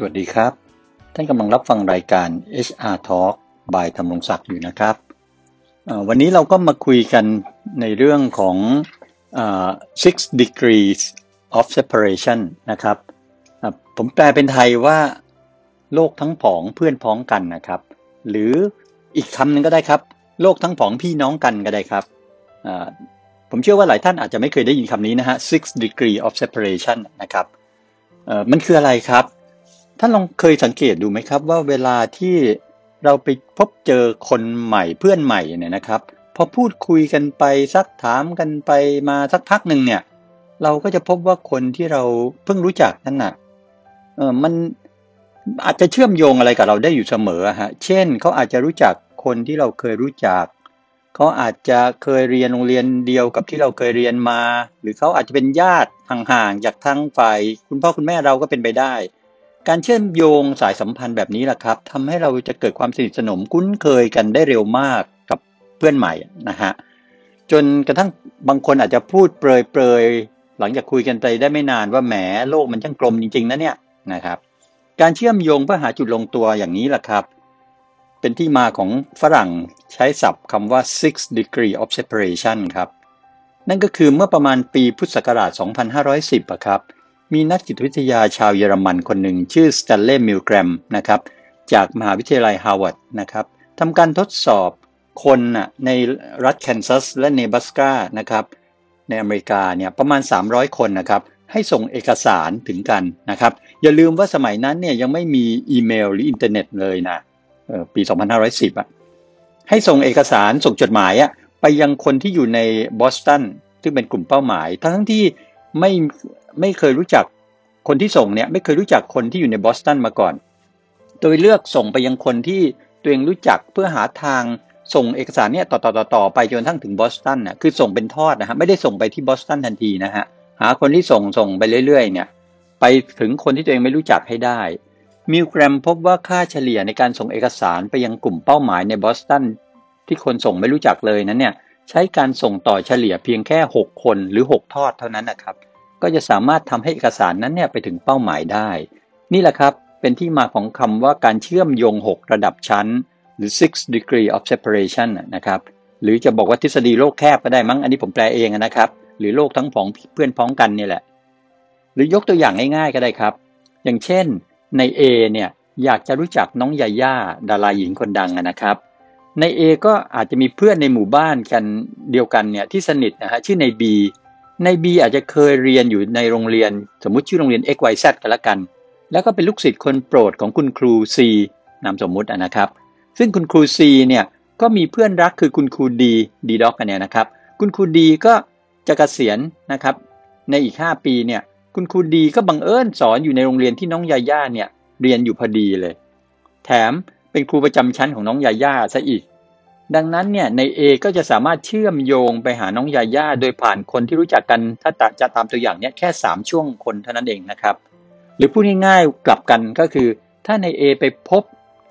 สวัสดีครับ ท่านกำลังรับฟังรายการ HR Talk by ธำรงศักดิ์อยู่นะครับ วันนี้เราก็มาคุยกันในเรื่องของ six degrees of separation นะครับ ผมแปลเป็นไทยว่าโลกทั้งผองเพื่อนพ้องกันนะครับ หรืออีกคำหนึ่งก็ได้ครับ โลกทั้งผองพี่น้องกันก็ได้ครับ ผมเชื่อว่าหลายท่านอาจจะไม่เคยได้ยินคำนี้นะฮะ six degree of separation นะครับมันคืออะไรครับ ท่านลองเคยสังเกตดูไหมครับ ว่าเวลาที่เราไปพบเจอคนใหม่เพื่อนใหม่เนี่ยนะครับ พอพูดคุยกันไปซักถามกันไปมาสักพักหนึ่งเนี่ย เราก็จะพบว่าคนที่เราเพิ่งรู้จักนั่นน่ะเออมันอาจจะเชื่อมโยงอะไรกับเราได้อยู่เสมอฮะเช่นเขาอาจจะรู้จักคนที่เราเคยรู้จักเขาอาจจะเคยเรียนโรงเรียนเดียวกับที่เราเคยเรียนมา หรือเขาอาจจะเป็นญาติห่างๆจากทั้งฝ่าย คุณพ่อคุณแม่เราก็เป็นไปได้ การเชื่อมโยงสายสัมพันธ์แบบนี้แหละครับทำให้เราจะเกิดความสนิทสนมคุ้นเคยกันได้เร็วมากกับเพื่อนใหม่นะฮะจนกระทั่งบางคนอาจจะพูดเปรยๆหลังจากคุยกันไปได้ไม่นานว่าแหมโลกมันช่างกลมจริง ๆนะเนี่ยนะครับ การเชื่อมโยงเพื่อหาจุดลงตัวอย่างนี้แหละครับ เป็นที่มาของฝรั่งใช้ศัพท์คำว่า six degree of separation ครับ นั่นก็คือเมื่อประมาณปีพุทธศักราช 2510อะครับ มีนักจิตวิทยาชาวเยอรมันคนหนึ่งชื่อสแตนเล่มิลแกรมนะครับจากมหาวิทยาลัยฮาร์วาร์ดนะครับทำการทดสอบคนในรัฐแคนซัสและเนบราสกานะครับในอเมริกาเนี่ยประมาณ 300 คนนะครับให้ส่งเอกสารถึงกันนะครับ อย่าลืมว่าสมัยนั้นเนี่ยยังไม่มีอีเมลหรืออินเทอร์เน็ตเลยนะปี 2510อะให้ส่งเอกสารส่งจดหมายอะไปยังคนที่อยู่ในบอสตันซึ่งเป็นกลุ่มเป้าหมาย ทั้งที่ไม่ ไม่เคยรู้จักคนที่ส่งเนี่ยไม่เคยรู้จักคนที่อยู่ในบอสตันมาก่อน โดยเลือกส่งไปยังคนที่ตัวเองรู้จักเพื่อหาทางส่งเอกสารเนี่ยต่อต่อต่อต่อไปจนทั้งถึงบอสตันน่ะคือส่งเป็นทอดนะฮะไม่ได้ส่งไปที่บอสตันทันทีนะฮะหาคนที่ส่งส่งไปเรื่อยๆ เนี่ย ไปถึงคนที่ตัวเองไม่รู้จักให้ได้มิลแกรมพบว่าค่าเฉลี่ยในการส่งเอกสารไปยังกลุ่มเป้าหมายในบอสตันที่คนส่งไม่รู้จักเลยนั้นเนี่ยใช้การส่งต่อเฉลี่ยเพียงแค่ 6 คนหรือ 6 ทอดเท่านั้นนะครับ ก็จะสามารถทำให้เอกสารนั้นเนี่ยไปถึงเป้าหมายได้ นี่แหละครับ เป็นที่มาของคำว่าการเชื่อมโยง 6 ระดับชั้น หรือ six degree of separation นะครับหรือจะบอกว่าทฤษฎีโลกแคบก็ได้มั้ง อันนี้ผมแปลเองนะครับ หรือโลกทั้งผองเพื่อนพ้องกันนี่แหละ หรือยกตัวอย่างง่ายๆก็ได้ครับ อย่างเช่นใน A เนี่ยอยากจะรู้จักน้องยาย่าดาราหญิงคนดังนะครับ ใน A ก็อาจจะมีเพื่อนในหมู่บ้านกันเดียวกันเนี่ยที่สนิทนะฮะชื่อใน B ใน B อาจจะเคยเรียนอยู่ในโรงเรียน สมมุติชื่อโรงเรียน XYZ กันละกัน แล้วก็เป็นลูกศิษย์คนโปรดของคุณครู C นามสมมุตินะครับ ซึ่งคุณครู C เนี่ยก็มีเพื่อนรักคือคุณครูดีดีด็อกกันเนี่ยนะครับ คุณครูดีก็จะกะเกษียณนะครับ ในอีก 5 ปีเนี่ยคุณครูดีก็บังเอิญสอนอยู่ในโรงเรียนที่น้องยาย่าเนี่ยเรียนอยู่พอดีเลย แถมเป็นครูประจำชั้นของน้องยาย่าซะอีก ดังนั้นเนี่ยใน A ก็จะสามารถเชื่อมโยงไปหาน้องยาย่าโดยผ่านคนที่รู้จักกันถ้าตจะตามตัวอย่างเนี้ยแค่ 3 ช่วงคนเท่านั้นเองนะครับ หรือพูดง่ายๆกลับกันก็คือ ถ้าใน A ไปพบ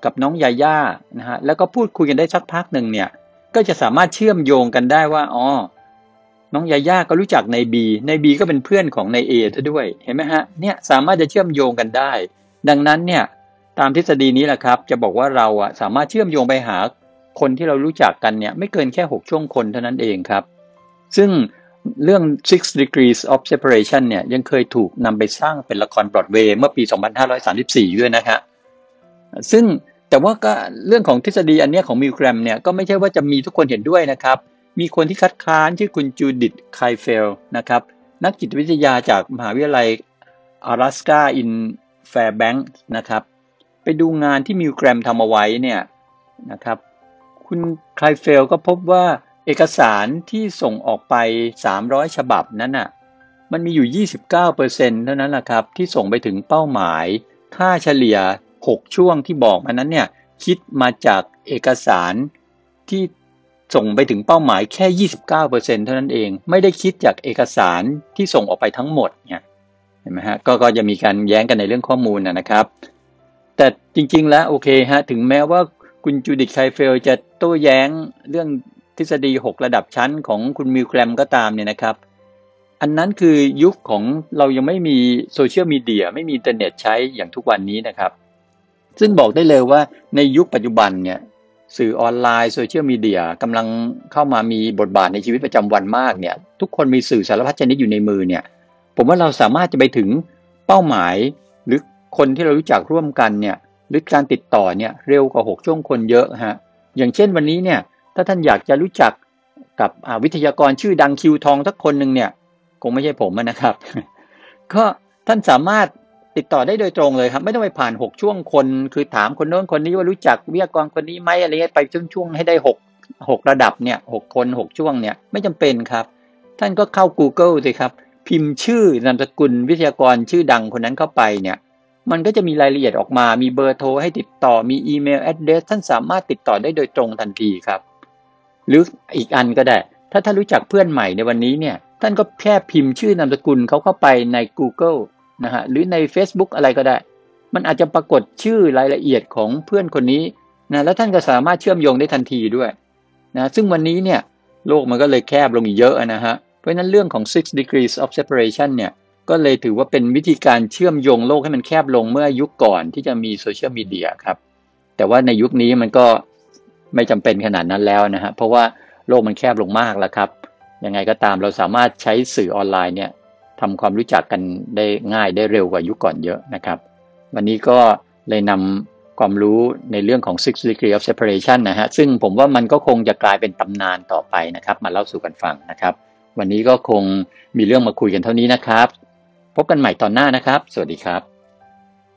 กับน้องยาย่านะฮะแล้วก็พูดคุยกันได้สักพักหนึ่งเนี่ยก็จะสามารถเชื่อมโยงกันได้ว่าอ๋อน้องยาย่าก็รู้จักใน B ใน B ก็เป็นเพื่อนของใน A ซะด้วยเห็นไหมฮะเนี่ยสามารถจะเชื่อมโยงกันได้ ดังนั้นเนี่ยตามทฤษฎีนี้แหละครับ จะบอกว่าเราอะสามารถเชื่อมโยงไปหา คนที่เรารู้จักกันเนี่ยไม่เกินแค่ 6 ช่วงคนเท่านั้นเองครับ ซึ่งเรื่อง six degrees of separation เนี่ยยังเคยถูกนำไปสร้างเป็นละครบรอดเวย์เมื่อปี 2534 ด้วยนะฮะซึ่งแต่ว่าก็เรื่องของทฤษฎีอันนี้ของมิลแกรมเนี่ยก็ไม่ใช่ว่าจะมีทุกคนเห็นด้วยนะครับ มีคนที่คัดค้านชื่อคุณจูดิตไคเฟลนะครับ นักจิตวิทยาจากมหาวิทยาลัยอลาสกา in แฟร์แบงค์นะครับ ไปดูงานที่มิลแกรมทำเอาไว้เนี่ยนะครับ คุณไคลน์เฟลด์ก็พบว่าเอกสารที่ส่งออกไป 300 ฉบับนั้นน่ะ มันมีอยู่ 29%เท่านั้นแหละครับ ที่ส่งไปถึงเป้าหมาย ค่าเฉลี่ย 6 ช่วงที่บอกมานั้นเนี่ย คิดมาจากเอกสารที่ส่งไปถึงเป้าหมายแค่ 29%เท่านั้นเอง ไม่ได้คิดจากเอกสารที่ส่งออกไปทั้งหมดเนี่ยเห็นไหมฮะก็ก็จะมีการแย้งกันในเรื่องข้อมูลนะครับ แต่จริงๆแล้วโอเคฮะถึงแม้ว่า คุณจูดิตไคเฟลจะโต้แย้งเรื่องทฤษฎี 6 ระดับชั้นของคุณมิวแกรมก็ตามเนี่ยนะครับ อันนั้นคือยุคของเรายังไม่มีโซเชียลมีเดียไม่มีอินเทอร์เน็ตใช้อย่างทุกวันนี้นะครับ ซึ่งบอกได้เลยว่าในยุคปัจจุบันเนี่ยสื่อออนไลน์โซเชียลมีเดียกำลังเข้ามามีบทบาทในชีวิตประจำวันมากเนี่ย ทุกคนมีสื่อสารพัดชนิดอยู่ในมือเนี่ย ผมว่าเราสามารถจะไปถึงเป้าหมายหรือคนที่เรารู้จักร่วมกันเนี่ย หรือการติดต่อเนี่ยเร็วกว่าหกช่วงคนเยอะฮะอย่างเช่นวันนี้เนี่ยถ้าท่านอยากจะรู้จักกับวิทยากรชื่อดังคิวทองสักคนหนึ่งเนี่ยคงไม่ใช่ผมนะครับ ก็ท่านสามารถติดต่อได้โดยตรงเลยครับ ไม่ต้องไปผ่านหกช่วงคน คือถามคนโน้นคนนี้ว่ารู้จักวิทยากรคนนี้ไหมอะไรเงี้ยไปช่วงๆให้ได้หกหกระดับเนี่ยหกคนหกช่วงเนี่ยไม่จำเป็นครับ ท่านก็เข้า Google สิครับ พิมพ์ชื่อนามสกุลวิทยากรชื่อดังคนนั้นเข้าไปเนี่ย มันก็จะมีรายละเอียดออกมา มีเบอร์โทรให้ติดต่อ มีอีเมลแอดเดรสท่านสามารถติดต่อได้โดยตรงทันทีครับ หรืออีกอันก็ได้ ถ้าท่านรู้จักเพื่อนใหม่ในวันนี้เนี่ย ท่านก็แค่พิมพ์ชื่อนามสกุลเขาเข้าไปใน Google นะฮะ หรือใน Facebook อะไรก็ได้ มันอาจจะปรากฏชื่อรายละเอียดของเพื่อนคนนี้นะ แล้วท่านก็สามารถเชื่อมโยงได้ทันทีด้วยนะ ซึ่งวันนี้เนี่ย โลกมันก็เลยแคบลงอีกเยอะนะฮะ เพราะนั้นเรื่องของ six degrees of separation เนี่ย ก็เลยถือว่าเป็นวิธีการเชื่อมโยงโลกให้มันแคบลงเมื่อยุคก่อนที่จะมีโซเชียลมีเดียครับ แต่ว่าในยุคนี้มันก็ไม่จำเป็นขนาดนั้นแล้วนะฮะเพราะว่าโลกมันแคบลงมากแล้วครับ ยังไงก็ตามเราสามารถใช้สื่อออนไลน์เนี่ยทำความรู้จักกันได้ง่ายได้เร็วกว่ายุคก่อนเยอะนะครับ วันนี้ก็เลยนำความรู้ในเรื่องของ six degree of separation นะฮะซึ่งผมว่ามันก็คงจะกลายเป็นตำนานต่อไปนะครับ มาเล่าสู่กันฟังนะครับ วันนี้ก็คงมีเรื่องมาคุยกันเท่านี้นะครับ พบกันใหม่ตอนหน้านะครับ สวัสดีครับ